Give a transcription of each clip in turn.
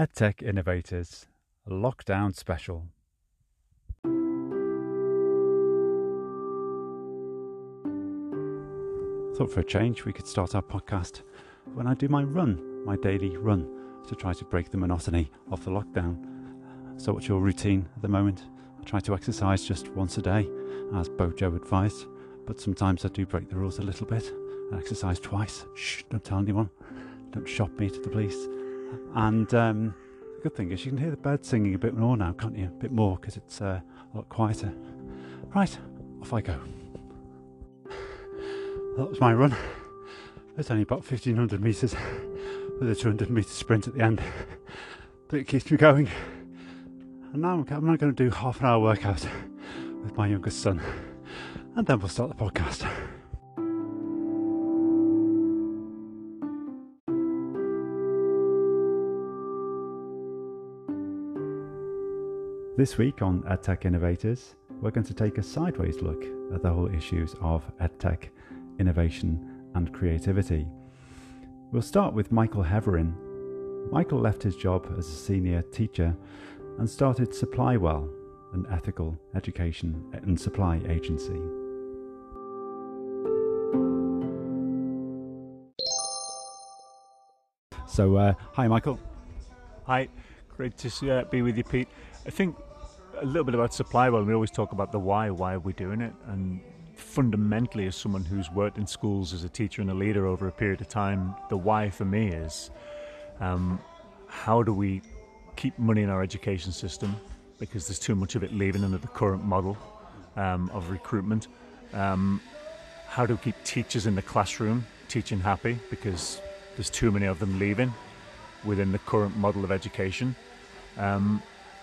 EdTech Innovators Lockdown Special. Thought for a change we could start our podcast when I do my run, my daily run, to try to break the monotony of the lockdown. So, what's your routine at the moment? I try to exercise just once a day, as Bojo advised, but sometimes I do break the rules a little bit. I exercise twice. Shh, don't tell anyone. Don't shop me to the police. And um, the good thing is you can hear the birds singing a bit more now, can't you? A bit more because it's uh, a lot quieter. Right, off I go. That was my run. It's only about 1500 metres with a 200 metre sprint at the end, but it keeps me going. And now I'm not going to do half an hour workout with my youngest son, and then we'll start the podcast. This week on EdTech Innovators, we're going to take a sideways look at the whole issues of EdTech, innovation, and creativity. We'll start with Michael Heverin. Michael left his job as a senior teacher and started SupplyWell, an ethical education and supply agency. So, uh, hi, Michael. Hi, great to uh, be with you, Pete. I think a little bit about SupplyWell. We always talk about the why. Why are we doing it? And fundamentally, as someone who's worked in schools as a teacher and a leader over a period of time, the why for me is um, how do we keep money in our education system because there's too much of it leaving under the current model um, of recruitment. Um, how do we keep teachers in the classroom teaching happy because there's too many of them leaving within the current model of education.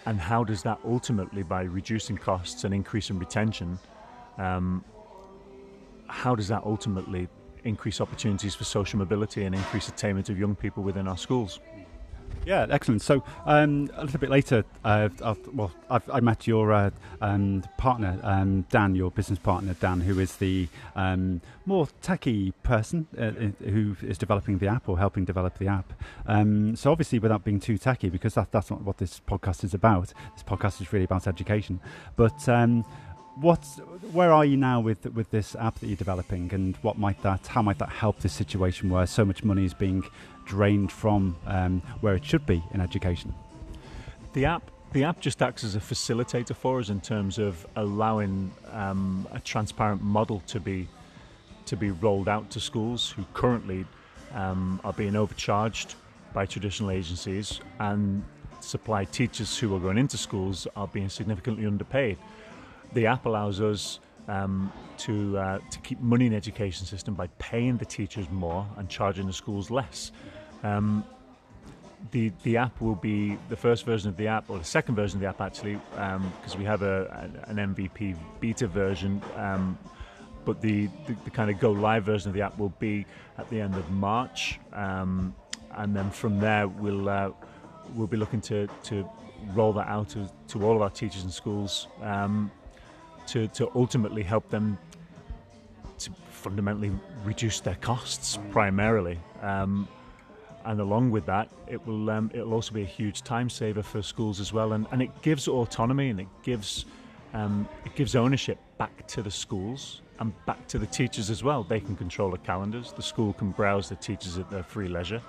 And how does that ultimately, by reducing costs and increasing retention, um, how does that ultimately increase opportunities for social mobility and increase attainment of young people within our schools? Yeah, excellent. So um, a little bit later, uh, I've, well, I've, i met your uh, um, partner, um, Dan, your business partner, Dan, who is the um, more techie person uh, who is developing the app or helping develop the app. Um, so obviously, without being too techie, because that, that's not what this podcast is about. This podcast is really about education. But um, what's where are you now with with this app that you're developing, and what might that how might that help this situation where so much money is being drained from um, where it should be in education? The app the app just acts as a facilitator for us in terms of allowing um, a transparent model to be to be rolled out to schools who currently um, are being overcharged by traditional agencies and supply teachers who are going into schools are being significantly underpaid. The app allows us um, to uh, to keep money in the education system by paying the teachers more and charging the schools less. Um, the the app will be the first version of the app, or the second version of the app actually, because um, we have a, an MVP beta version. Um, but the, the, the, kind of go live version of the app will be at the end of March, um, and then from there we'll uh, we'll be looking to to roll that out to, to all of our teachers and schools um, to to ultimately help them to fundamentally reduce their costs primarily. Um, and along with that, it will um, it'll also be a huge time saver for schools as well, and, and it gives autonomy and it gives um, it gives ownership back to the schools and back to the teachers as well. They can control the calendars. The school can browse the teachers at their free leisure,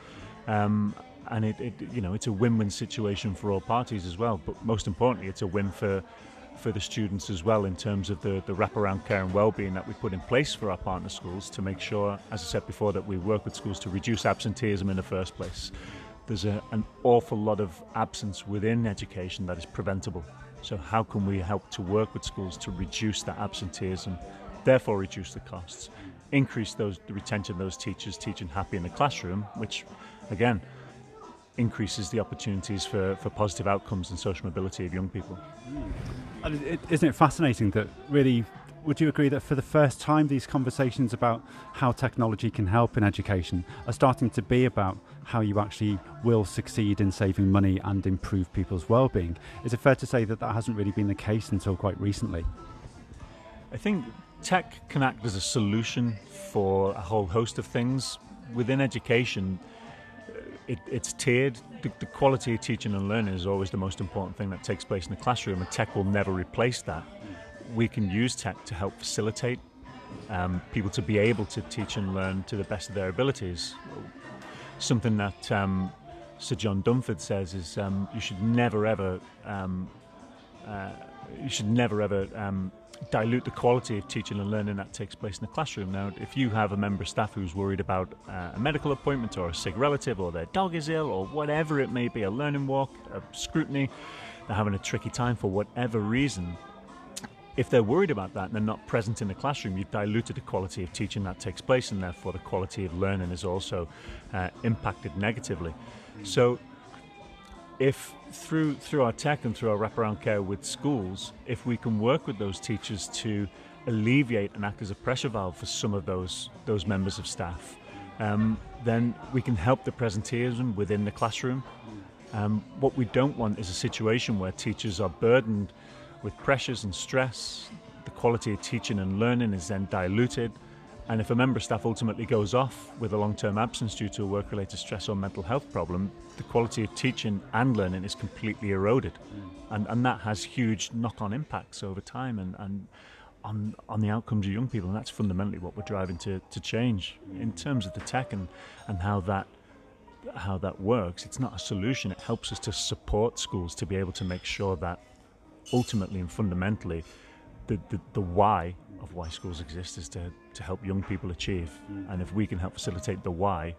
um, and it, it you know it's a win-win situation for all parties as well. But most importantly, it's a win for for the students as well in terms of the, the wraparound care and well-being that we put in place for our partner schools to make sure, as I said before, that we work with schools to reduce absenteeism in the first place. There's a, an awful lot of absence within education that is preventable. So how can we help to work with schools to reduce that absenteeism, therefore reduce the costs, increase those the retention of those teachers teaching happy in the classroom, which again increases the opportunities for, for positive outcomes and social mobility of young people. Mm. Isn't it fascinating that really, would you agree that for the first time these conversations about how technology can help in education are starting to be about how you actually will succeed in saving money and improve people's well-being? Is it fair to say that that hasn't really been the case until quite recently? I think tech can act as a solution for a whole host of things within education it, it's tiered. The, the, quality of teaching and learning is always the most important thing that takes place in the classroom, and tech will never replace that. We can use tech to help facilitate um, people to be able to teach and learn to the best of their abilities. Something that um, Sir John Dunford says is um, you should never ever um, uh, you should never ever um, dilute the quality of teaching and learning that takes place in the classroom. Now, if you have a member of staff who's worried about uh, a medical appointment or a sick relative or their dog is ill or whatever it may be, a learning walk, a scrutiny, they're having a tricky time for whatever reason, if they're worried about that and they're not present in the classroom, you've diluted the quality of teaching that takes place, and therefore the quality of learning is also uh, impacted negatively. So, if through through our tech and through our wraparound care with schools, if we can work with those teachers to alleviate and act as a pressure valve for some of those those members of staff, um, then we can help the presenteeism within the classroom. Um, what we don't want is a situation where teachers are burdened with pressures and stress. The quality of teaching and learning is then diluted and if a member of staff ultimately goes off with a long term absence due to a work related stress or mental health problem, the quality of teaching and learning is completely eroded. Mm. And, and that has huge knock on impacts over time and, and on, on the outcomes of young people. And that's fundamentally what we're driving to, to change. Mm. In terms of the tech and, and how that how that works, it's not a solution. It helps us to support schools to be able to make sure that ultimately and fundamentally the, the, the why of why schools exist is to, to help young people achieve. Mm. And if we can help facilitate the why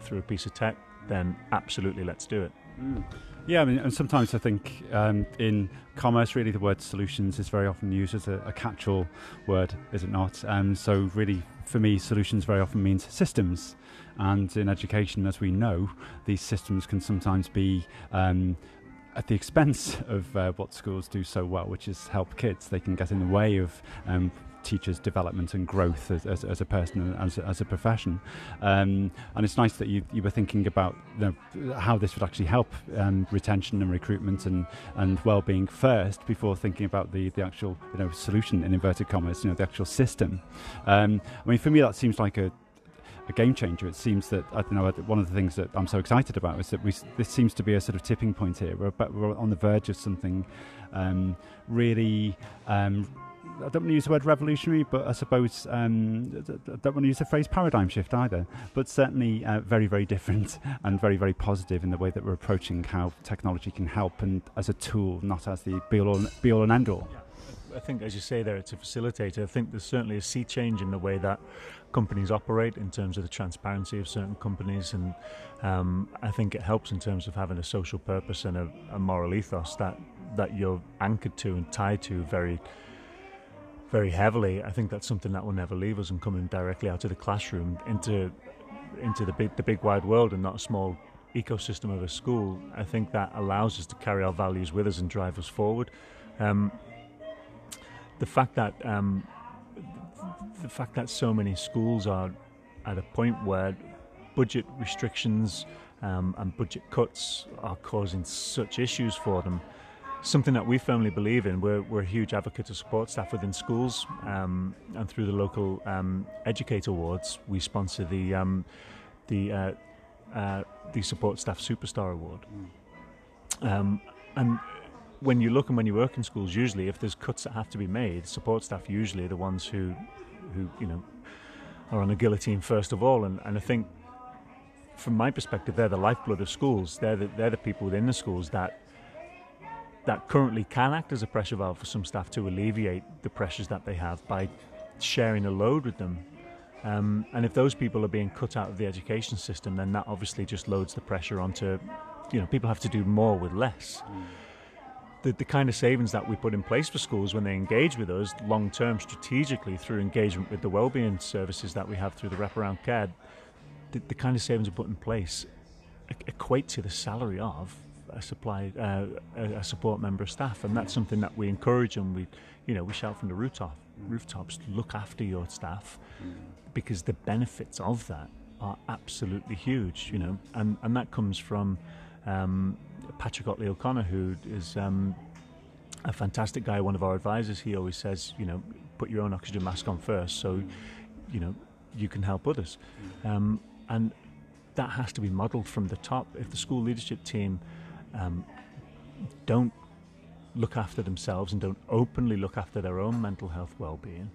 through a piece of tech, then absolutely let's do it. Mm. Yeah, I mean, and sometimes I think um, in commerce, really, the word solutions is very often used as a, a catch-all word, is it not? Um, so, really, for me, solutions very often means systems. And in education, as we know, these systems can sometimes be um, at the expense of uh, what schools do so well, which is help kids. They can get in the way of um, teachers' development and growth as, as, as a person and as, as a profession. Um, and it's nice that you, you were thinking about you know, how this would actually help um, retention and recruitment and, and well-being first before thinking about the, the actual you know solution in inverted commas, you know the actual system. Um, I mean, for me, that seems like a a game changer. It seems that I don't know. One of the things that I'm so excited about is that we, this seems to be a sort of tipping point here. We're, about, we're on the verge of something um, really. Um, I don't want to use the word revolutionary, but I suppose um, I don't want to use the phrase paradigm shift either. But certainly uh, very, very different and very, very positive in the way that we're approaching how technology can help and as a tool, not as the be all, be all and end all. Yeah. I think, as you say there, it's a facilitator. I think there's certainly a sea change in the way that companies operate in terms of the transparency of certain companies, and um, I think it helps in terms of having a social purpose and a, a, moral ethos that that you're anchored to and tied to very, very heavily. I think that's something that will never leave us and coming directly out of the classroom into into the big the big wide world and not a small ecosystem of a school. I think that allows us to carry our values with us and drive us forward. Um, the fact that um, the fact that so many schools are at a point where budget restrictions um, and budget cuts are causing such issues for them. Something that we firmly believe in. We're, we're a huge advocate of support staff within schools, um, and through the local um, Educate Awards, we sponsor the um, the uh, uh, the Support Staff Superstar Award. Mm. and when you look and when you work in schools, usually if there's cuts that have to be made, support staff usually are the ones who who you know are on the guillotine first of all. And, and I think, from my perspective, they're the lifeblood of schools. They're the, they're the people within the schools that that currently can act as a pressure valve for some staff to alleviate the pressures that they have by sharing a load with them. Um, and if those people are being cut out of the education system, then that obviously just loads the pressure onto, you know, people have to do more with less. The, the kind of savings that we put in place for schools when they engage with us long term strategically through engagement with the wellbeing services that we have through the wraparound care, the, the kind of savings we put in place equate to the salary of a supply uh, a, support member of staff, and that's something that we encourage and we, you know, we shout from the rooftop rooftops, look after your staff, because the benefits of that are absolutely huge, you know, and and that comes from. Um, Patrick Ottley O'Connor, who is um, a fantastic guy, one of our advisors. He always says, you know, put your own oxygen mask on first, so you know you can help others. Um, and that has to be modelled from the top. If the school leadership team um, don't look after themselves and don't openly look after their own mental health well-being,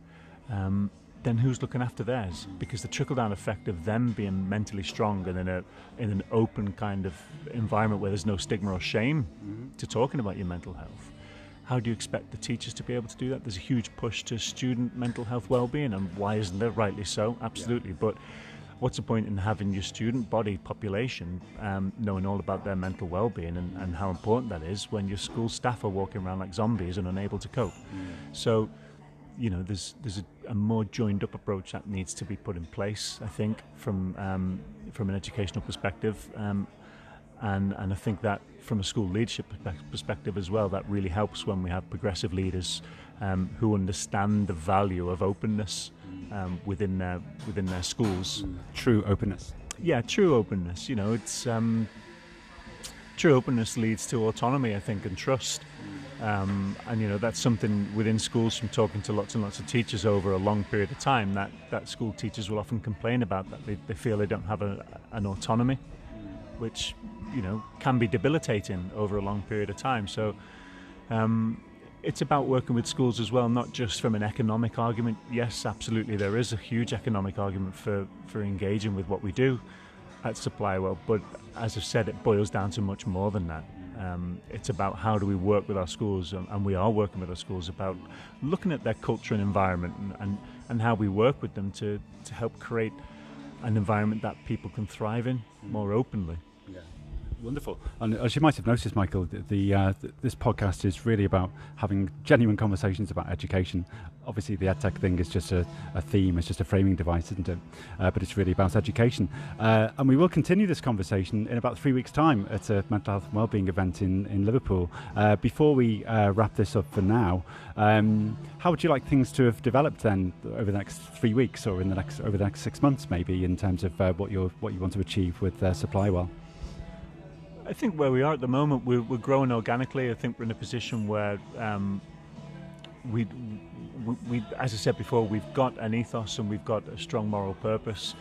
um, then who's looking after theirs? Because the trickle-down effect of them being mentally strong and in a in an open kind of environment where there's no stigma or shame mm-hmm. to talking about your mental health. How do you expect the teachers to be able to do that? There's a huge push to student mental health well-being, and why isn't there? Rightly so, absolutely. Yeah. But what's the point in having your student body population um, knowing all about their mental well-being and, and, how important that is when your school staff are walking around like zombies and unable to cope? Mm. So, you know, there's there's a, a, more joined up approach that needs to be put in place. I think from um, from an educational perspective, um, and and I think that from a school leadership perspective as well, that really helps when we have progressive leaders um, who understand the value of openness um, within their within their schools. True openness. Yeah, true openness. You know, it's um, true openness leads to autonomy, I think, and trust. Um, and you know that's something within schools from talking to lots and lots of teachers over a long period of time that, that school teachers will often complain about that they, they feel they don't have a, an autonomy which you know can be debilitating over a long period of time so um, it's about working with schools as well, not just from an economic argument. Yes, absolutely, there is a huge economic argument for, for engaging with what we do at Supply Well, but as I've said, it boils down to much more than that. Um, it's about how do we work with our schools, and, and, we are working with our schools about looking at their culture and environment and, and, and how we work with them to, to help create an environment that people can thrive in more openly. Wonderful. And as you might have noticed, Michael, the, uh, th- this podcast is really about having genuine conversations about education. Obviously, the EdTech thing is just a, a theme, it's just a framing device, isn't it? Uh, but it's really about education. Uh, and we will continue this conversation in about three weeks' time at a mental health and wellbeing event in, in Liverpool. Uh, before we uh, wrap this up for now, um, how would you like things to have developed then over the next three weeks or in the next over the next six months, maybe, in terms of uh, what, you what you want to achieve with Supply Well? I think where we are at the moment, we're, we're growing organically. I think we're in a position where um, we, we, we, as I said before, we've got an ethos and we've got a strong moral purpose.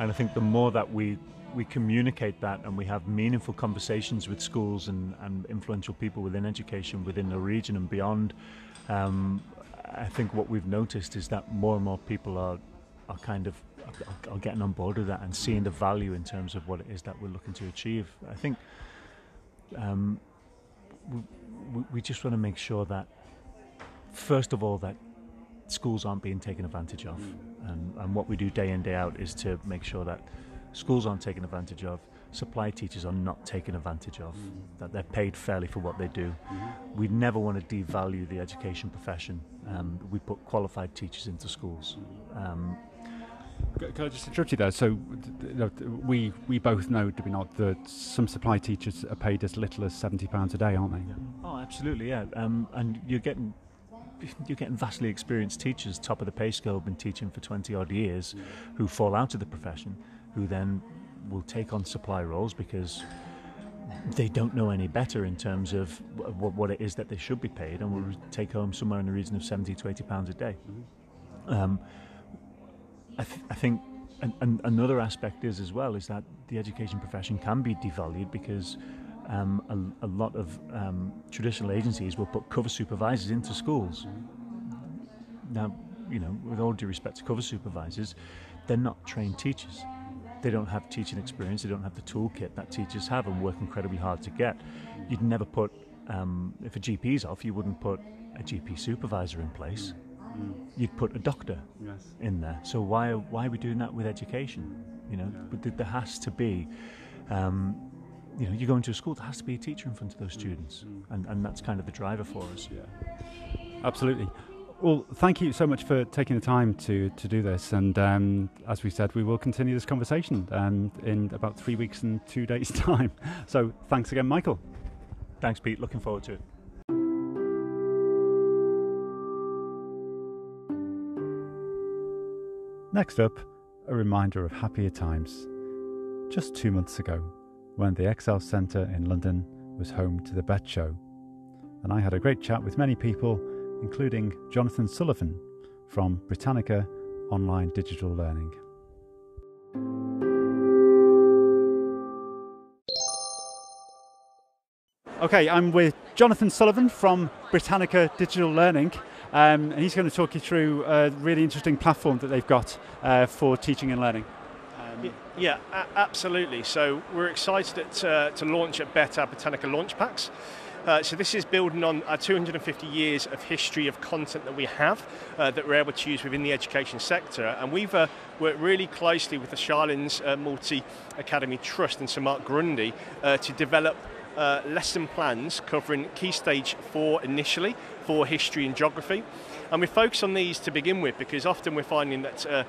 And I think the more that we we communicate that and we have meaningful conversations with schools and, and influential people within education within the region and beyond, um, I think what we've noticed is that more and more people are are kind of are, are getting on board with that and seeing the value in terms of what it is that we're looking to achieve. I think um, we, we just want to make sure that, first of all, that schools aren't being taken advantage of. And, and what we do day in, day out is to make sure that schools aren't taken advantage of, supply teachers are not taken advantage of, that they're paid fairly for what they do. We never want to devalue the education profession. Um, we put qualified teachers into schools. Um, can I just interrupt you there? So, we we both know, do we not, that some supply teachers are paid as little as seventy pounds a day, aren't they? Oh, absolutely, yeah. Um, and you're getting you're getting vastly experienced teachers, top of the pay scale, been teaching for twenty odd years, who fall out of the profession, who then will take on supply roles because they don't know any better in terms of what it is that they should be paid, and will take home somewhere in the region of seventy to eighty pounds a day. Mm-hmm. Um, I, th- I think an, an, another aspect is as well is that the education profession can be devalued because um, a, a, lot of um, traditional agencies will put cover supervisors into schools. Now, you know, with all due respect to cover supervisors, they're not trained teachers. They don't have teaching experience. They don't have the toolkit that teachers have and work incredibly hard to get. You'd never put, um, if a GP's off, you wouldn't put a GP supervisor in place. You'd put a doctor yes. in there. So why why are we doing that with education? You know, yeah. but there has to be. Um, you know, you go into a school, there has to be a teacher in front of those mm. students, mm. and, and that's kind of the driver for us. Yeah, absolutely. Well, thank you so much for taking the time to, to do this. And um, as we said, we will continue this conversation um, in about three weeks and two days' time. So thanks again, Michael. Thanks, Pete. Looking forward to it. Next up, a reminder of happier times. Just two months ago, when the Excel Centre in London was home to the BETT Show, and I had a great chat with many people, including Jonathan Sullivan from Britannica Online Digital Learning. Okay, I'm with Jonathan Sullivan from Britannica Digital Learning. Um, and he's going to talk you through a really interesting platform that they've got uh, for teaching and learning. Um, yeah, absolutely. So we're excited at, uh, to launch at BETT Britannica Launch Packs. Uh, so this is building on our 250 years of history of content that we have uh, that we're able to use within the education sector. And we've uh, worked really closely with the Shallings uh, Multi Academy Trust and Sir Mark Grundy uh, to develop uh, lesson plans covering Key Stage 4 initially for history and geography. And we focus on these to begin with because often we're finding that uh,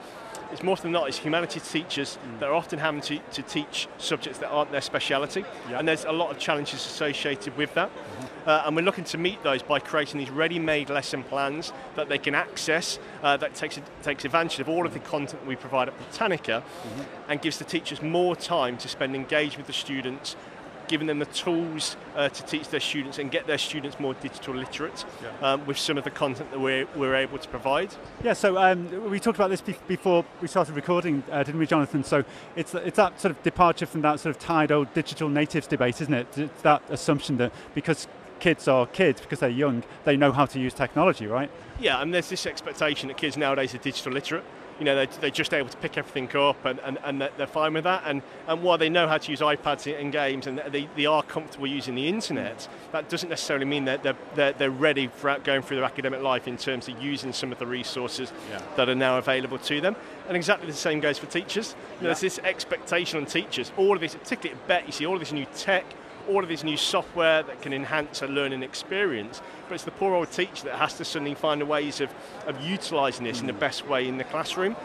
it's more than not, it's humanities teachers mm. that are often having to, to teach subjects that aren't their speciality. Yep. And there's a lot of challenges associated with that. Mm-hmm. Uh, and we're looking to meet those by creating these ready-made lesson plans that they can access, uh, that takes, takes advantage of all of the content that we provide at Britannica mm-hmm. and gives the teachers more time to spend engaged with the students giving them the tools uh, to teach their students and get their students more digital literate yeah. um, with some of the content that we're, we're able to provide. Yeah, so um, we talked about this before we started recording, uh, didn't we, Jonathan? So it's, it's that sort of departure from that sort of tired old digital natives debate, isn't it? It's that assumption that because kids are kids because they're young, they know how to use technology, right? Yeah, and there's this expectation that kids nowadays are digital literate you know, they're, they're, just able to pick everything up and, and, and they're fine with that. And, and while they know how to use iPads in games and they, they are comfortable using the internet, that doesn't necessarily mean that they're, they're, they're ready for going through their academic life in terms of using some of the resources yeah. that are now available to them. And exactly the same goes for teachers. You know, yeah. There's this expectation on teachers, all of this, particularly at BETT, you see all of this new tech, all of this new software that can enhance a learning experience, but it's the poor old teacher that has to suddenly find the ways of, of utilising this in the best way in the classroom.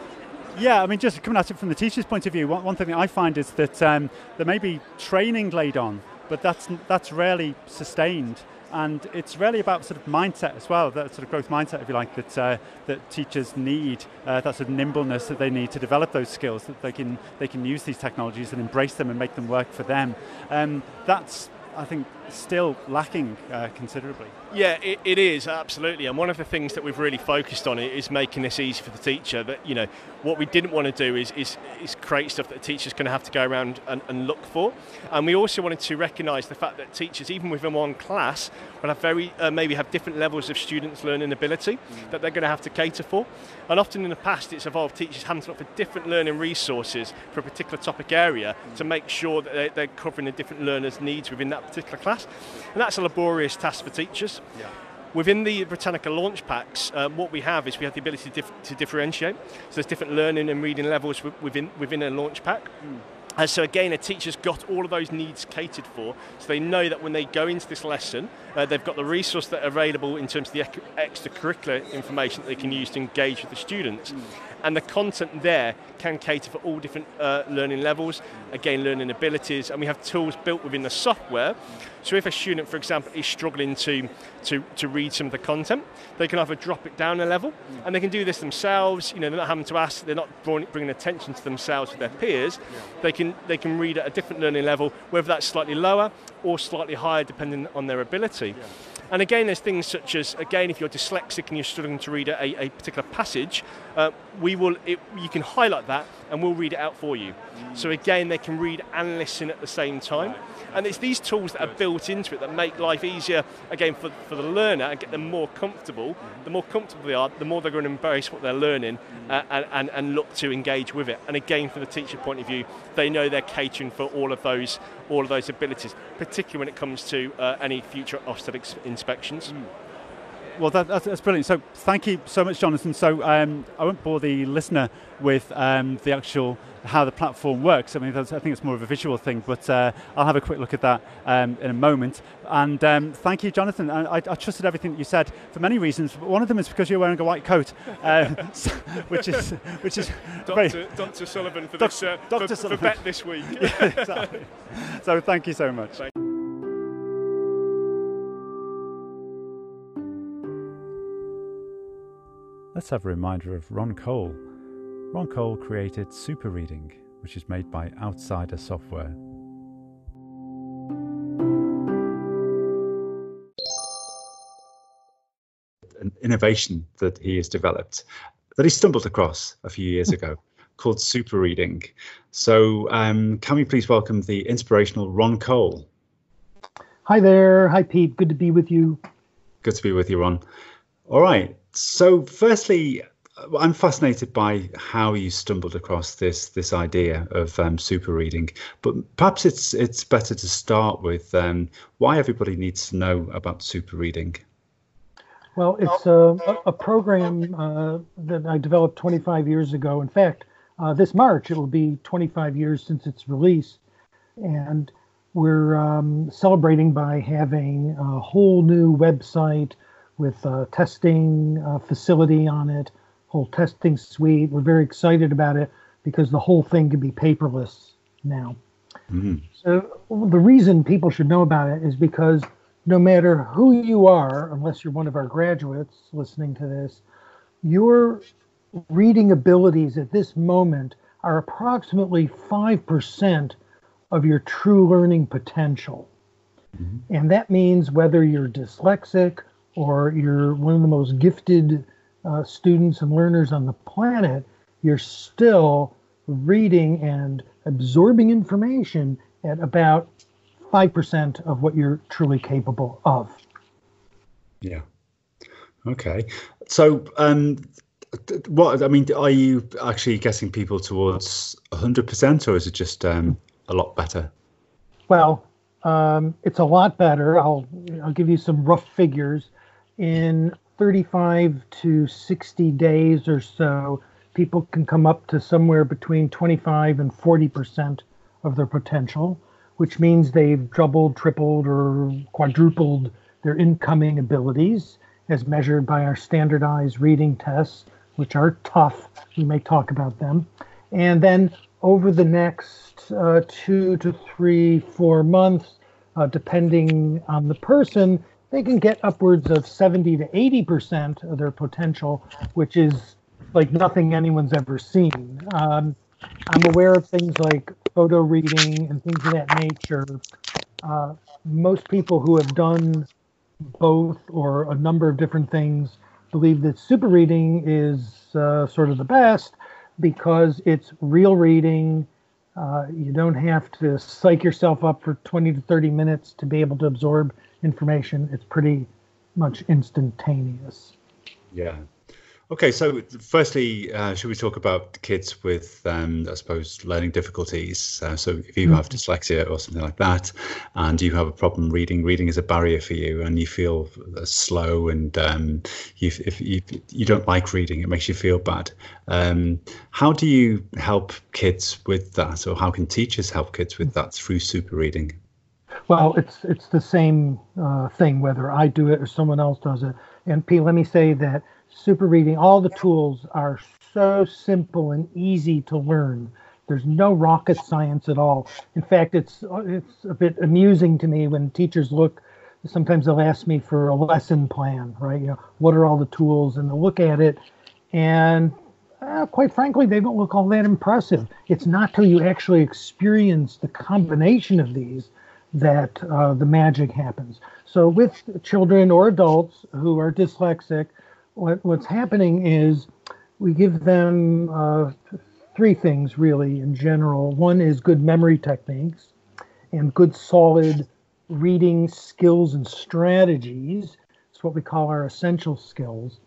Yeah, I mean, just coming at it from the teacher's point of view, one, one thing that I find is that um, there may be training laid on, but that's, that's rarely sustained and it's really about sort of mindset as well, that sort of growth mindset, if you like, that uh, that teachers need, uh, that sort of nimbleness that they need to develop those skills, that they can they can use these technologies and embrace them and make them work for them. Um, that's I think still lacking uh, considerably. Yeah, it, it is absolutely, and one of the things that we've really focused on is making this easy for the teacher. That you know, what we didn't want to do is is, is create stuff that teachers are going to have to go around and, and, look for, and we also wanted to recognise the fact that teachers, even within one class, will have very uh, maybe have different levels of students' learning ability mm. that they're going to have to cater for, and often in the past it's involved teachers having to look for different learning resources for a particular topic area mm. to make sure that they're, covering the different learners' needs within that particular class, and that's a laborious task for teachers. Yeah. Within the Britannica launch packs, um, what we have is we have the ability to, dif- to, differentiate. So there's different learning and reading levels within, within a launch pack. Mm. And so again, a teacher's got all of those needs catered for, so they know that when they go into this lesson, uh, they've got the resource that are available in terms of the extracurricular information that they can use to engage with the students. Mm. And the content there can cater for all different uh, learning levels, again, learning abilities, and we have tools built within the software. So if a student, for example, is struggling to, to, to read some of the content, they can either drop it down a level, and they can do this themselves. You know, they're not having to ask, they're not bringing attention to themselves with their peers. They can, they can read at a different learning level, whether that's slightly lower or slightly higher depending on their ability. Yeah. And again, there's things such as, again, if you're dyslexic and you're struggling to read a, a particular passage, uh, we will, it, you can highlight that and we'll read it out for you. Mm. So again, they can read and listen at the same time. Right. And it's these tools that are built into it that make life easier, again, for, for the learner and get them more comfortable. The more comfortable they are, the more they're going to embrace what they're learning uh, and, and, and look to engage with it. And again, from the teacher point of view, they know they're catering for all of those, all of those abilities, particularly when it comes to uh, any future Ofsted inspections. Mm. Well, that, that's, that's, brilliant. So, thank you so much, Jonathan. So, um, I won't bore the listener with um, the actual how the platform works. I mean, I think it's more of a visual thing, but uh, I'll have a quick look at that um, in a moment. And um, thank you, Jonathan. I, I, trusted everything that you said for many reasons. But one of them is because you're wearing a white coat, uh, which is which is Dr. Dr. Sullivan for this uh, Dr. For, Sullivan. for BETT this week. yeah, exactly. So, thank you so much. Thank Let's have a reminder of Ron Cole. Ron Cole created Super Reading, which is made by Outsider Software. An innovation that he has developed that he stumbled across a few years ago called Super Reading. So, um, can we please welcome the inspirational Ron Cole? Hi there. Hi, Pete. Good to be with you. Good to be with you, Ron. All right. So, firstly, I'm fascinated by how you stumbled across this this idea of um, super reading, but perhaps it's it's better to start with um, why everybody needs to know about super reading. Well, it's a, a program uh, that I developed 25 years ago. In fact, uh, this March it'll be 25 years since its release, and we're um, celebrating by having a whole new website with a testing uh, facility on it whole testing suite. We're very excited about it because the whole thing can be paperless now. Mm-hmm. So the reason people should know about it is because no matter who you are, unless you're one of our graduates listening to this, your reading abilities at this moment are approximately 5% of your true learning potential. Mm-hmm. And that means whether you're dyslexic or you're one of the most gifted uh, students and learners on the planet, you're still reading and absorbing information at about 5% of what you're truly capable of. Yeah. Okay. So, um, what I mean, are you actually getting people towards 100% or is it just um, a lot better? Well, um, it's a lot better. I'll I'll give you some rough figures. In 35 to 60 days or so, people can come up to somewhere between 25 and 40 percent of their potential, which means they've doubled, tripled, or quadrupled their incoming abilities as measured by our standardized reading tests, which are tough. We may talk about them. And then over the next uh, two to three, four months, uh, depending on the person, they can get upwards of 70 to 80% of their potential, which is like nothing anyone's ever seen. Um, I'm aware of things like photo reading and things of that nature. Uh, most people who have done both or a number of different things believe that super reading is uh, sort of the best because it's real reading. Uh, you don't have to psych yourself up for 20 to 30 minutes to be able to absorb information. It's pretty much instantaneous. Yeah. Okay, so firstly, uh, should we talk about kids with, um, I suppose, learning difficulties? Uh, so if you mm-hmm. have dyslexia or something like that, and you have a problem reading, reading is a barrier for you, and you feel uh, slow, and um, you, if you, you don't like reading, it makes you feel bad. Um, how do you help kids with that, or how can teachers help kids with that through super reading? Well, it's it's the same uh, thing whether I do it or someone else does it. And P, let me say that super reading, all the tools are so simple and easy to learn. There's no rocket science at all. In fact, it's it's a bit amusing to me when teachers look. Sometimes they'll ask me for a lesson plan, right? You know, what are all the tools? And they'll look at it, and uh, quite frankly, they don't look all that impressive. It's not till you actually experience the combination of these that uh, the magic happens. So with children or adults who are dyslexic, what, what's happening is we give them uh, three things really in general. One is good memory techniques and good solid reading skills and strategies. It's what we call our essential skills.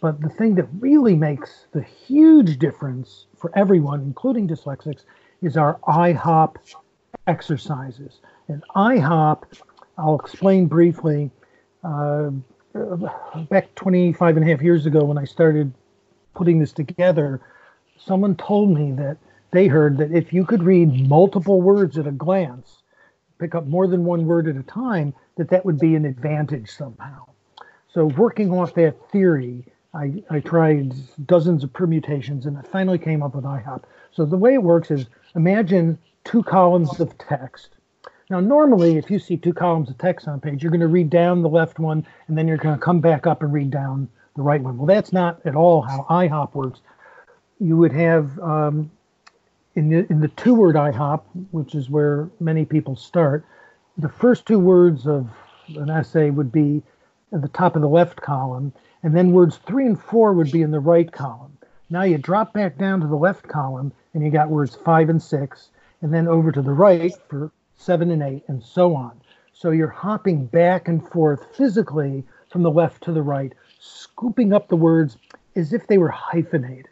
But the thing that really makes the huge difference for everyone, including dyslexics, is our IHOP exercises. And IHOP, I'll explain briefly. Uh, back 25 and a half years ago, when I started putting this together, someone told me that they heard that if you could read multiple words at a glance, pick up more than one word at a time, that that would be an advantage somehow. So, working off that theory, I, I tried dozens of permutations and I finally came up with IHOP. So, the way it works is imagine two columns of text now, normally, if you see two columns of text on a page, you're going to read down the left one, and then you're going to come back up and read down the right one. Well, that's not at all how IHOP works. You would have um, in the in the two-word IHOP, which is where many people start. The first two words of an essay would be at the top of the left column, and then words three and four would be in the right column. Now you drop back down to the left column, and you got words five and six, and then over to the right for seven and eight, and so on. So you're hopping back and forth physically from the left to the right, scooping up the words as if they were hyphenated.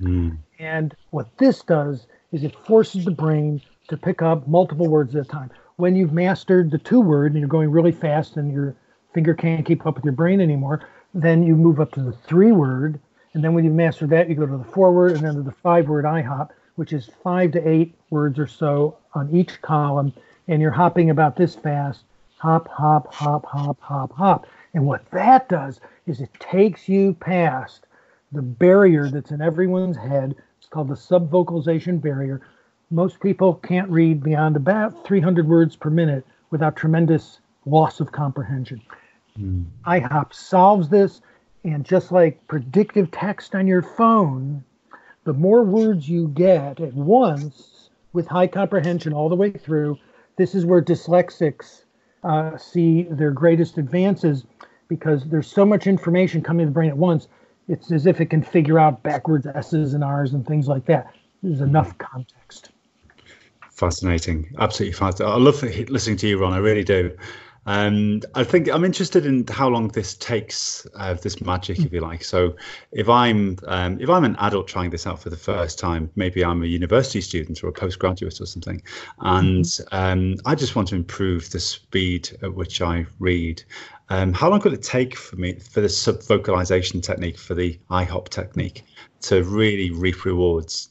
Mm. And what this does is it forces the brain to pick up multiple words at a time. When you've mastered the two word and you're going really fast and your finger can't keep up with your brain anymore, then you move up to the three word. And then when you've mastered that, you go to the four word and then to the five word IHOP, which is five to eight words or so on each column. And you're hopping about this fast hop, hop, hop, hop, hop, hop. And what that does is it takes you past the barrier that's in everyone's head. It's called the subvocalization barrier. Most people can't read beyond about 300 words per minute without tremendous loss of comprehension. Mm. IHOP solves this, and just like predictive text on your phone, the more words you get at once with high comprehension all the way through, this is where dyslexics uh, see their greatest advances because there's so much information coming to the brain at once. It's as if it can figure out backwards S's and R's and things like that. There's enough context. Fascinating, absolutely fascinating. I love listening to you, Ron. I really do. And I think I'm interested in how long this takes, uh, this magic, if you like. So, if I'm um, if I'm an adult trying this out for the first time, maybe I'm a university student or a postgraduate or something, and mm-hmm. um, I just want to improve the speed at which I read. Um, how long could it take for me for the subvocalization technique, for the IHOP technique, to really reap rewards?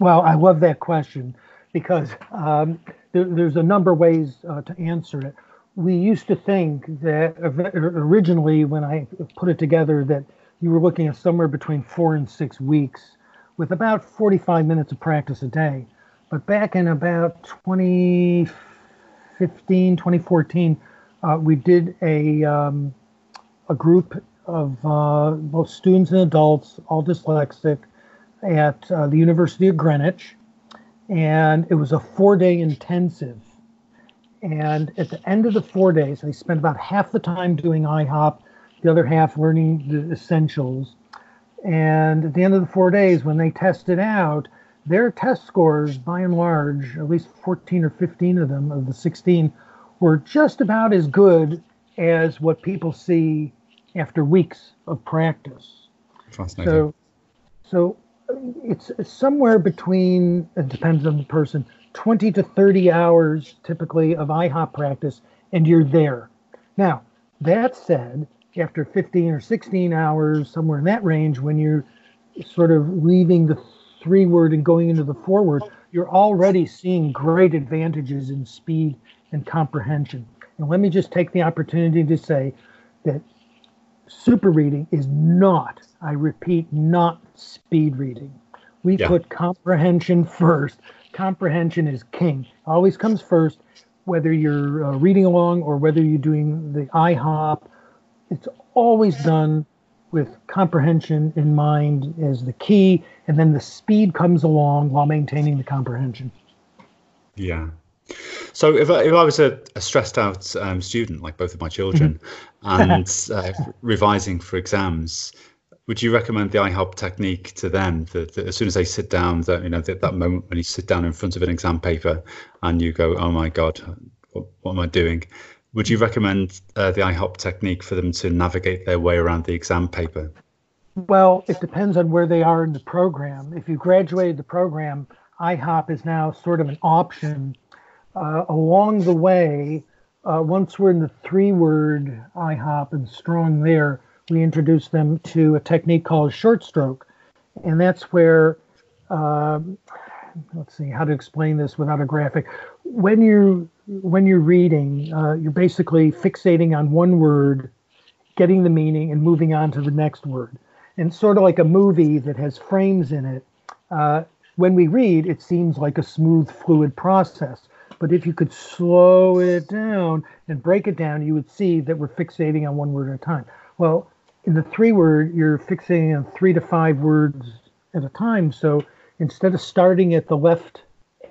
Well, I love that question because um, there, there's a number of ways uh, to answer it. We used to think that originally, when I put it together, that you were looking at somewhere between four and six weeks with about 45 minutes of practice a day. But back in about 2015, 2014, uh, we did a, um, a group of uh, both students and adults, all dyslexic, at uh, the University of Greenwich and it was a four day intensive. And at the end of the four days, I spent about half the time doing IHOP, the other half learning the essentials. And at the end of the four days, when they tested out, their test scores, by and large, at least 14 or 15 of them of the 16, were just about as good as what people see after weeks of practice. Fascinating. So, so it's somewhere between it depends on the person 20 to 30 hours typically of ihop practice and you're there. Now that said after 15 or 16 hours somewhere in that range when you're sort of leaving the three word and going into the four word you're already seeing great advantages in speed and comprehension. And let me just take the opportunity to say that super reading is not I repeat, not speed reading. We yeah. put comprehension first. Comprehension is king. Always comes first, whether you're uh, reading along or whether you're doing the IHOP. It's always done with comprehension in mind as the key, and then the speed comes along while maintaining the comprehension. Yeah. So if I, if I was a, a stressed out um, student, like both of my children, mm-hmm. and uh, revising for exams, would you recommend the IHOP technique to them that, that as soon as they sit down, that you know that, that moment when you sit down in front of an exam paper and you go, "Oh my God, what, what am I doing?" Would you recommend uh, the IHOP technique for them to navigate their way around the exam paper? Well, it depends on where they are in the program. If you graduated the program, IHOP is now sort of an option. Uh, along the way, uh, once we're in the three word IHOP and strong there, we introduce them to a technique called short stroke. And that's where, uh, let's see how to explain this without a graphic. When you're, when you're reading, uh, you're basically fixating on one word, getting the meaning, and moving on to the next word. And sort of like a movie that has frames in it, uh, when we read, it seems like a smooth, fluid process. But if you could slow it down and break it down, you would see that we're fixating on one word at a time. Well, in the three word, you're fixating on three to five words at a time. So instead of starting at the left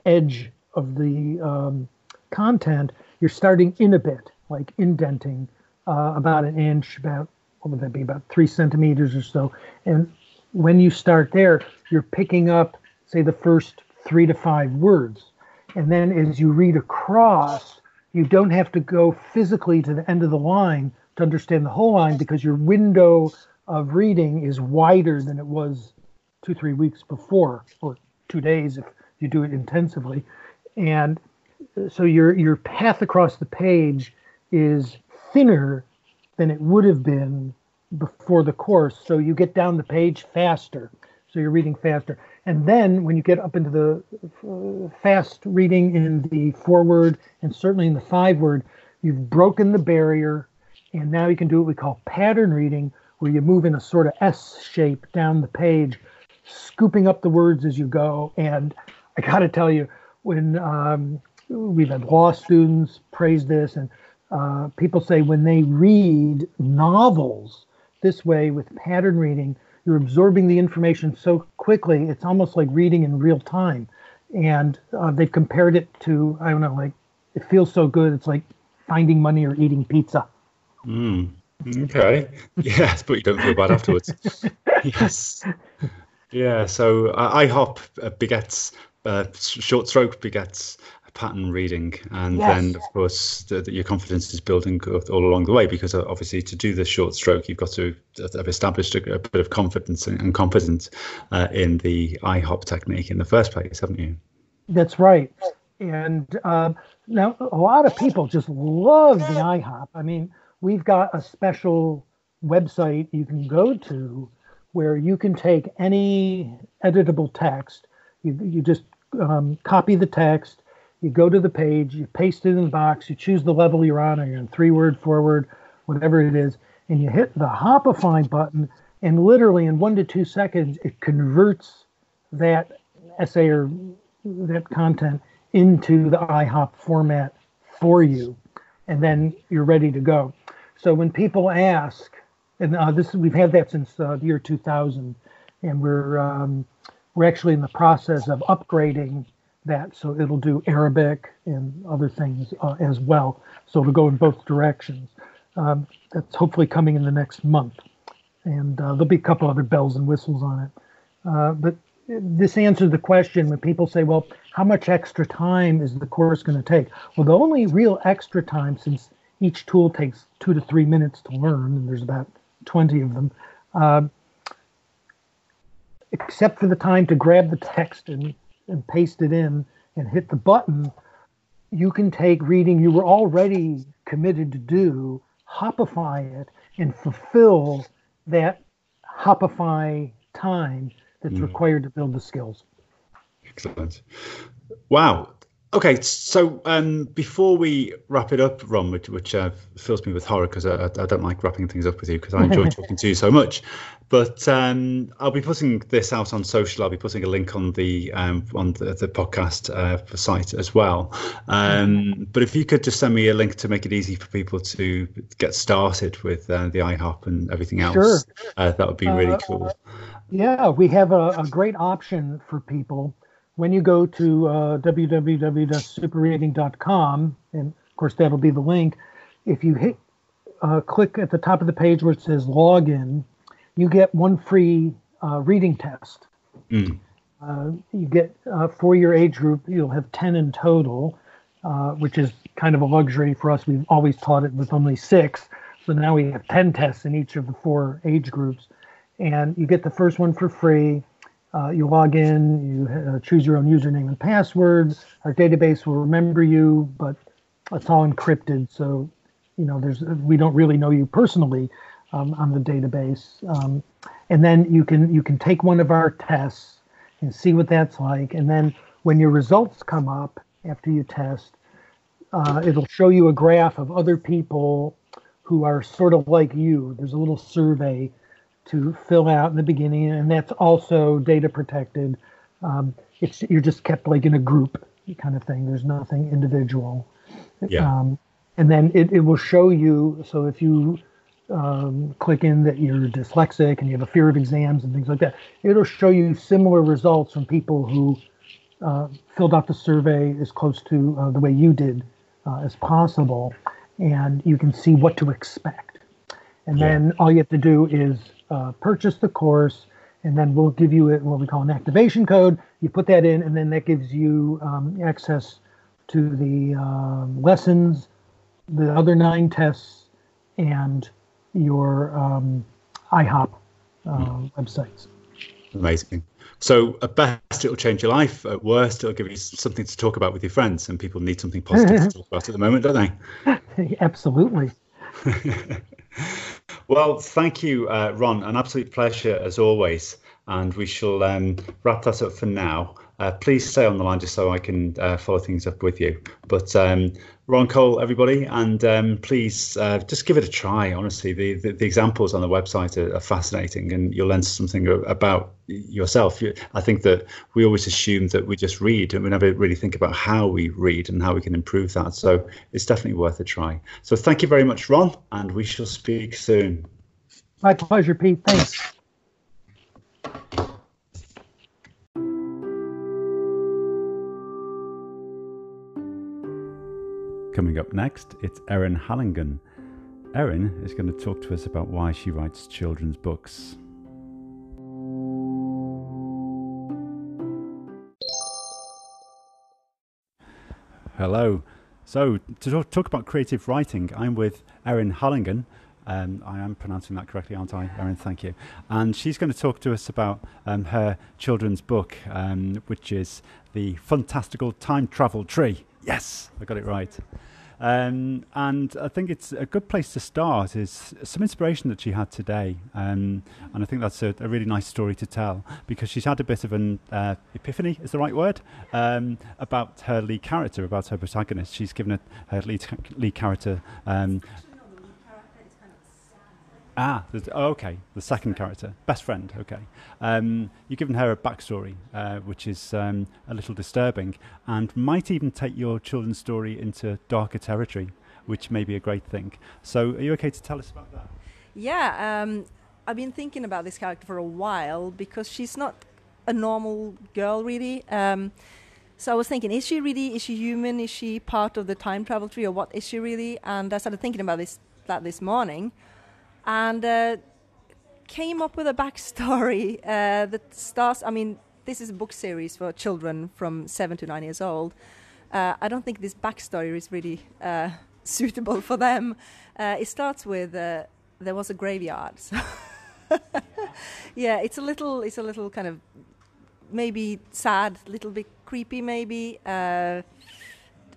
edge of the um, content, you're starting in a bit, like indenting uh, about an inch, about what would that be, about three centimeters or so. And when you start there, you're picking up, say, the first three to five words. And then as you read across, you don't have to go physically to the end of the line to understand the whole line because your window of reading is wider than it was two, three weeks before, or two days if you do it intensively. And so your your path across the page is thinner than it would have been before the course. So you get down the page faster. So you're reading faster. And then when you get up into the uh, fast reading in the four word and certainly in the five word, you've broken the barrier. And now you can do what we call pattern reading, where you move in a sort of S shape down the page, scooping up the words as you go. And I got to tell you, when um, we've had law students praise this, and uh, people say when they read novels this way with pattern reading, you're absorbing the information so quickly, it's almost like reading in real time. And uh, they've compared it to, I don't know, like it feels so good. It's like finding money or eating pizza. Mm. Okay. yes, but you don't feel bad afterwards. yes. Yeah. So uh, IHOP uh, begets uh, short stroke begets pattern reading and yes. then of course the, the, your confidence is building all along the way because uh, obviously to do the short stroke you've got to have established a, a bit of confidence and, and competence uh, in the ihop technique in the first place haven't you? That's right. And uh, now a lot of people just love the ihop. I mean we've got a special website you can go to where you can take any editable text. You, you just um, copy the text you go to the page, you paste it in the box, you choose the level you're on, or you're in three word, four word, whatever it is, and you hit the Hopify button, and literally in one to two seconds, it converts that essay or that content into the IHOP format for you, and then you're ready to go. So when people ask, and uh, this we've had that since uh, the year 2000, and we're um, we're actually in the process of upgrading that. So it'll do Arabic and other things uh, as well. So it'll go in both directions. Um, that's hopefully coming in the next month. And uh, there'll be a couple other bells and whistles on it. Uh, but this answers the question when people say, well, how much extra time is the course going to take? Well, the only real extra time, since each tool takes two to three minutes to learn, and there's about 20 of them, uh, except for the time to grab the text and and paste it in and hit the button, you can take reading you were already committed to do, hopify it, and fulfill that hopify time that's mm. required to build the skills. Excellent. Wow. Okay, so um, before we wrap it up, Ron, which, which uh, fills me with horror because I, I, don't like wrapping things up with you because I enjoy talking to you so much. But um, I'll be putting this out on social. I'll be putting a link on the um, on the, the podcast uh, site as well. Um, but if you could just send me a link to make it easy for people to get started with uh, the IHOP and everything else, sure. uh, that would be really uh, cool. Yeah, we have a, a great option for people when you go to uh, www.superreading.com, and of course that'll be the link, if you hit uh, click at the top of the page where it says login, you get one free uh, reading test. Mm. Uh, you get uh, for your age group, you'll have 10 in total, uh, which is kind of a luxury for us. We've always taught it with only six. So now we have 10 tests in each of the four age groups. And you get the first one for free. Uh, you log in, you uh, choose your own username and password. Our database will remember you, but it's all encrypted, so you know there's we don't really know you personally um, on the database. Um, and then you can you can take one of our tests and see what that's like. And then when your results come up after you test, uh, it'll show you a graph of other people who are sort of like you. There's a little survey to fill out in the beginning, and that's also data protected. Um, it's you're just kept like in a group kind of thing. There's nothing individual. Yeah. Um, and then it, it will show you. So if you um, click in that you're dyslexic and you have a fear of exams and things like that, it'll show you similar results from people who uh, filled out the survey as close to uh, the way you did uh, as possible, and you can see what to expect. And yeah. then all you have to do is uh, purchase the course, and then we'll give you what we call an activation code. You put that in, and then that gives you um, access to the um, lessons the other nine tests and your um, IHOP uh, mm. websites. Amazing. So at best, it'll change your life. At worst, it'll give you something to talk about with your friends, and people need something positive to talk about at the moment, don't they? Absolutely. well, thank you, uh, Ron. An absolute pleasure as always. And we shall um, wrap that up for now. Uh, please stay on the line just so I can uh, follow things up with you. But um, Ron Cole, everybody, and um, please uh, just give it a try. Honestly, the, the, the examples on the website are, are, fascinating, and you'll learn something about yourself. I think that we always assume that we just read, and we never really think about how we read and how we can improve that. So it's definitely worth a try. So thank you very much, Ron, and we shall speak soon. My pleasure, Pete. Thanks. Coming up next, it's Erin Halligan. Erin is going to talk to us about why she writes children's books. Hello. So, to talk about creative writing, I'm with Erin Halligan. Um, I am pronouncing that correctly, aren't I, Erin? Thank you. And she's going to talk to us about um, her children's book, um, which is The Fantastical Time Travel Tree. Yes, I got it right. Um, and I think it's a good place to start is some inspiration that she had today. Um, and I think that's a, a, really nice story to tell because she's had a bit of an uh, epiphany, is the right word, um, about her lead character, about her protagonist. She's given a, her lead, lead character um, Ah, oh, okay. The second character, best friend. Okay, um, you've given her a backstory, uh, which is um, a little disturbing, and might even take your children's story into darker territory, which may be a great thing. So, are you okay to tell us about that? Yeah, um, I've been thinking about this character for a while because she's not a normal girl, really. Um, so I was thinking, is she really? Is she human? Is she part of the time travel tree, or what is she really? And I started thinking about this that this morning and uh, came up with a backstory uh, that starts. I mean, this is a book series for children from seven to nine years old. Uh, I don't think this backstory is really uh, suitable for them. Uh, it starts with uh, there was a graveyard. So yeah, it's a little, it's a little kind of maybe sad, a little bit creepy, maybe.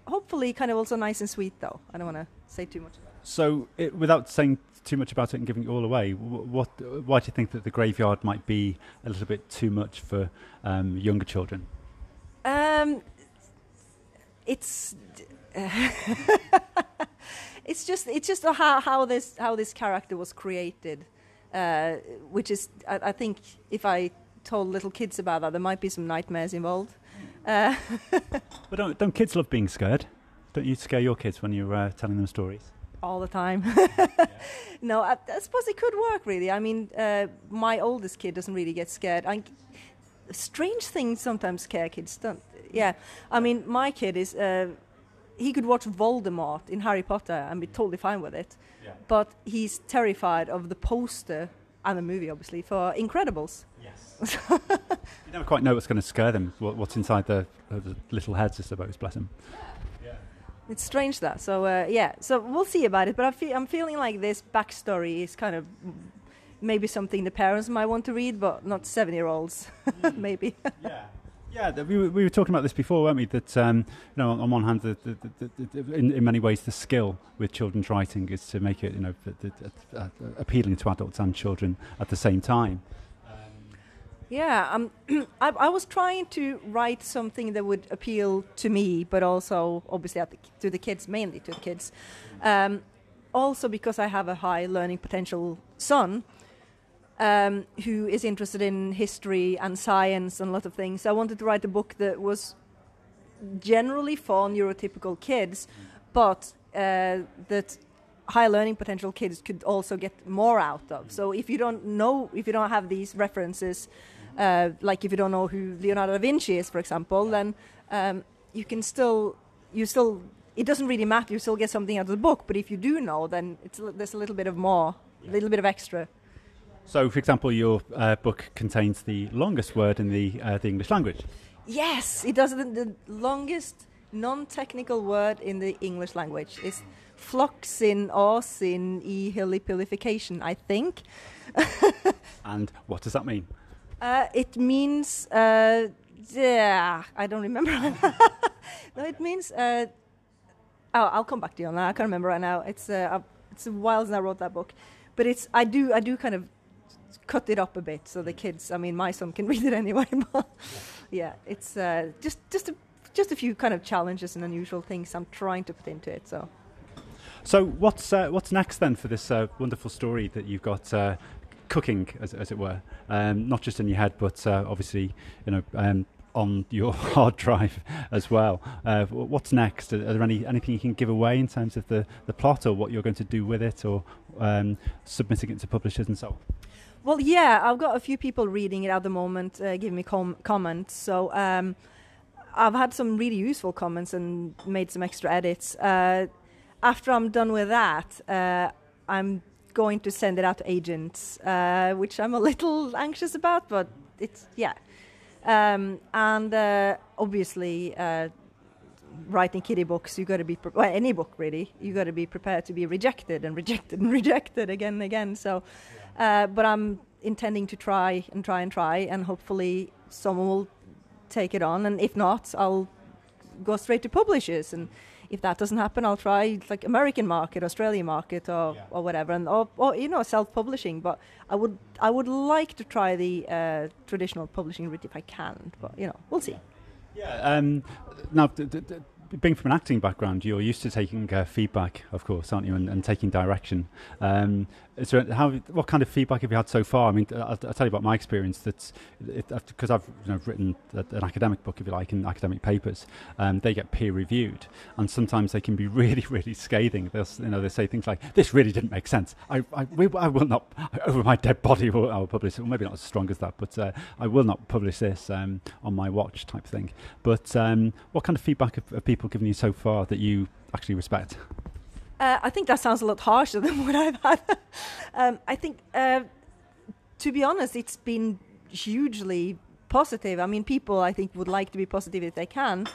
hopefully, kind of also nice and sweet, though. I don't want to say too much. So, it, without saying too much about it and giving it all away. What, why do you think that the graveyard might be a little bit too much for um, younger children? Um, it's it's just it's just how, how this how this character was created, uh, which is I, I, think if I told little kids about that, there might be some nightmares involved. Uh but don't don't kids love being scared? Don't you scare your kids when you're uh, telling them stories? All the time. yeah. No, I, I, suppose it could work really. I mean, uh, my oldest kid doesn't really get scared. I, strange things sometimes scare kids. Don't, yeah, I mean, my kid is. Uh, he could watch Voldemort in Harry Potter and be totally fine with it, yeah. but he's terrified of the poster and the movie, obviously, for Incredibles. Yes. you never quite know what's going to scare them. What, what's inside the, the little heads, I suppose. Bless them. It's strange that. So uh, yeah, so we'll see about it. But I feel, I'm feeling like this backstory is kind of maybe something the parents might want to read, but not seven-year-olds, mm. maybe. yeah. Yeah, we, we were talking about this before, weren't we? That um, you know, on one hand, the, the, the, in, in many ways, the skill with children's writing is to make it, you know, appealing to adults and children at the same time. Yeah, um, I, I, was trying to write something that would appeal to me, but also obviously the, to the kids, mainly to the kids. Um, also because I have a high learning potential son um, who is interested in history and science and a lot of things. I wanted to write a book that was generally for neurotypical kids, but uh, that high learning potential kids could also get more out of. So if you don't know, if you don't have these references, uh, like if you don't know who Leonardo da Vinci is, for example, then um, you can still you still it doesn't really matter. You still get something out of the book. But if you do know, then it's there's a little bit of more, a little bit of extra. So, for example, your uh, book contains the longest word in the uh, the English language. Yes, it does. The, the longest non-technical word in the English language is floxin, ausin, e hilipilification, I think. and what does that mean? Uh, it means, uh, yeah, I don't remember. no, it means, uh, oh, I'll come back to you on that. I can't remember right now. It's, uh, it's a while since I wrote that book. But it's, I do, I do kind of cut it up a bit so the kids, I mean, my son can read it anyway. But yeah, it's uh, just, just a just a few kind of challenges and unusual things I'm trying to put into it. So, so what's uh, what's next then for this uh, wonderful story that you've got uh, cooking, as, as it were, um, not just in your head, but uh, obviously, you know. Um, on your hard drive as well. Uh, what's next? Are, there any anything you can give away in terms of the, the plot or what you're going to do with it or um, submitting it to publishers and so on? Well, yeah, I've got a few people reading it at the moment, uh, giving me com- comments. So um, I've had some really useful comments and made some extra edits. Uh, after I'm done with that, uh, I'm going to send it out to agents, uh, which I'm a little anxious about, but it's yeah. Um, and uh, obviously, uh, writing kiddie books, you got to be pre- well, any book really. You got to be prepared to be rejected and rejected and rejected again and again. So, uh, but I'm intending to try and try and try, and hopefully someone will take it on, and if not, I'll go straight to publishers. And if that doesn't happen, I'll try like American market, Australian market, or, yeah. or whatever, and or, or you know self-publishing. But I would I would like to try the uh, traditional publishing route if I can. But you know, we'll see. Yeah. Um, now, being from an acting background, you're used to taking uh, feedback, of course, aren't you, and, and taking direction. Um, so, how what kind of feedback have you had so far? I mean, I'll, I'll tell you about my experience. That's because I've you know, written an academic book, if you like, in academic papers. Um, they get peer reviewed, and sometimes they can be really, really scathing. They'll you know they say things like, "This really didn't make sense. I, I, we, I will not over my dead body. Will, I will publish. Well, maybe not as strong as that, but uh, I will not publish this um, on my watch, type thing." But um, what kind of feedback have, have people given you so far that you actually respect? Uh, I think that sounds a lot harsher than what I've had. um, I think, uh, to be honest, it's been hugely positive. I mean, people I think would like to be positive if they can.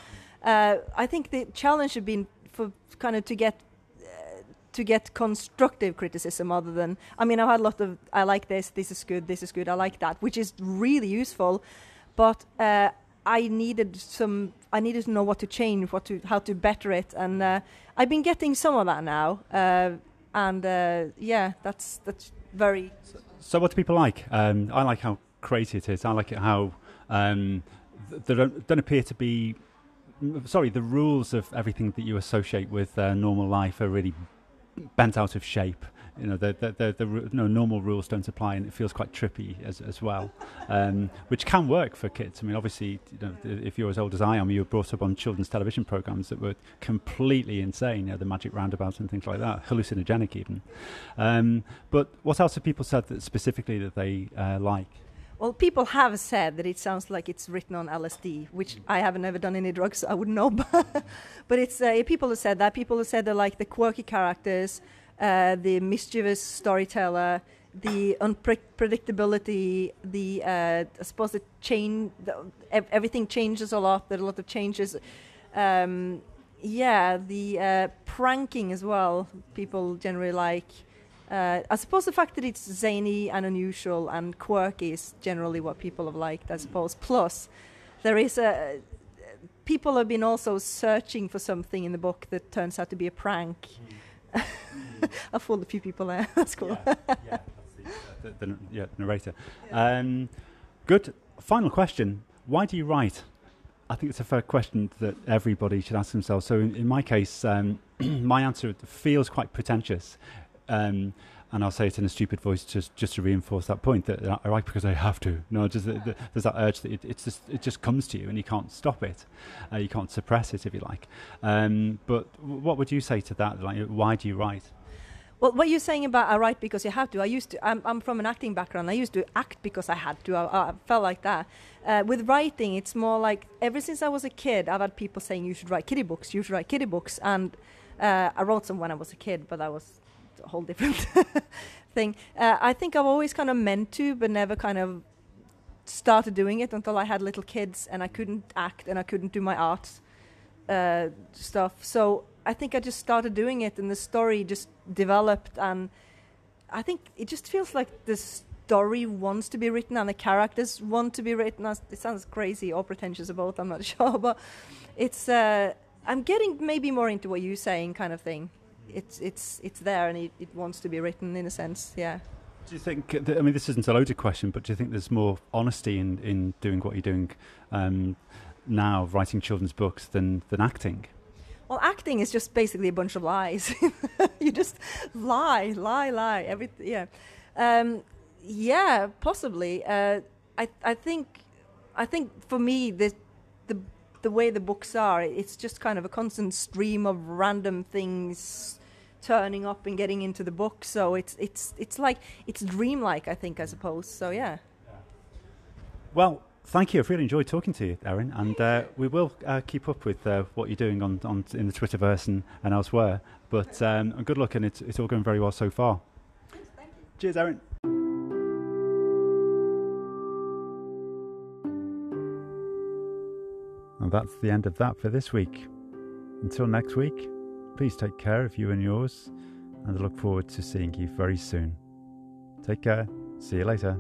Uh, I think the challenge has been for kind of to get uh, to get constructive criticism other than I mean I've had a lot of I like this, this is good, this is good, I like that, which is really useful, but uh, I needed some. I needed to know what to change, what to how to better it, and uh, I've been getting some of that now. Uh, and uh, yeah, that's that's very. So, so what do people like? Um, I like how crazy it is. I like it how um, there don't, don't, appear to be. Sorry, the rules of everything that you associate with uh, normal life are really bent out of shape you know the the, the, the no, normal rules don't apply, and it feels quite trippy as as well, um, which can work for kids. I mean, obviously, you know, if you're as old as I am, you were brought up on children's television programs that were completely insane, you know, the Magic Roundabouts and things like that, hallucinogenic even. Um, but what else have people said that specifically that they uh, like? Well, people have said that it sounds like it's written on LSD, which I haven't ever done any drugs, so I wouldn't know. but it's uh, people have said that. People have said they like the quirky characters, uh, the mischievous storyteller, the unpredictability, the uh, I suppose the change, the, everything changes a lot. There are a lot of changes. Um, yeah, the uh, pranking as well. People generally like. Uh, I suppose the fact that it's zany and unusual and quirky is generally what people have liked. I suppose. Plus, there is a people have been also searching for something in the book that turns out to be a prank. Mm. I fooled a few people there. That's cool. Yeah, yeah, the, the, the, yeah, narrator. Um, good. Final question. Why do you write? I think it's a fair question that everybody should ask themselves. So, in, in my case, um, my answer feels quite pretentious. Um, and I'll say it in a stupid voice just just to reinforce that point that I write because I have to. No, just the, the, there's that urge that it, it's just it just comes to you and you can't stop it, uh, you can't suppress it if you like. Um, but what would you say to that? Like, why do you write? Well, what you're saying about I write because you have to. I used to. I'm, I'm from an acting background. I used to act because I had to. I, I felt like that. Uh, with writing, it's more like ever since I was a kid, I've had people saying you should write kiddie books. You should write kiddie books, and uh, I wrote some when I was a kid, but I was a whole different thing. Uh, I think I've always kind of meant to, but never kind of started doing it until I had little kids and I couldn't act and I couldn't do my art uh, stuff. So I think I just started doing it, and the story just developed, and I think it just feels like the story wants to be written, and the characters want to be written. It sounds crazy or pretentious about. I'm not sure, but it's. Uh, I'm getting maybe more into what you're saying, kind of thing. It's it's it's there, and it, it wants to be written in a sense. Yeah. Do you think? That, I mean, this isn't a loaded question, but do you think there's more honesty in, in doing what you're doing um, now, writing children's books, than than acting? Well, acting is just basically a bunch of lies. you just lie, lie, lie. Every yeah, um, yeah, possibly. Uh, I I think I think for me the the the way the books are, it's just kind of a constant stream of random things turning up and getting into the book. So it's it's it's like it's dreamlike, I think, I suppose. So yeah. Well, thank you. I've really enjoyed talking to you, Erin, and uh, we will uh, keep up with uh, what you're doing on, on in the Twitterverse and, and elsewhere. But um, good luck, and it's, it's all going very well so far. Cheers, Erin. And that's the end of that for this week. Until next week, please take care of you and yours, and I look forward to seeing you very soon. Take care. See you later.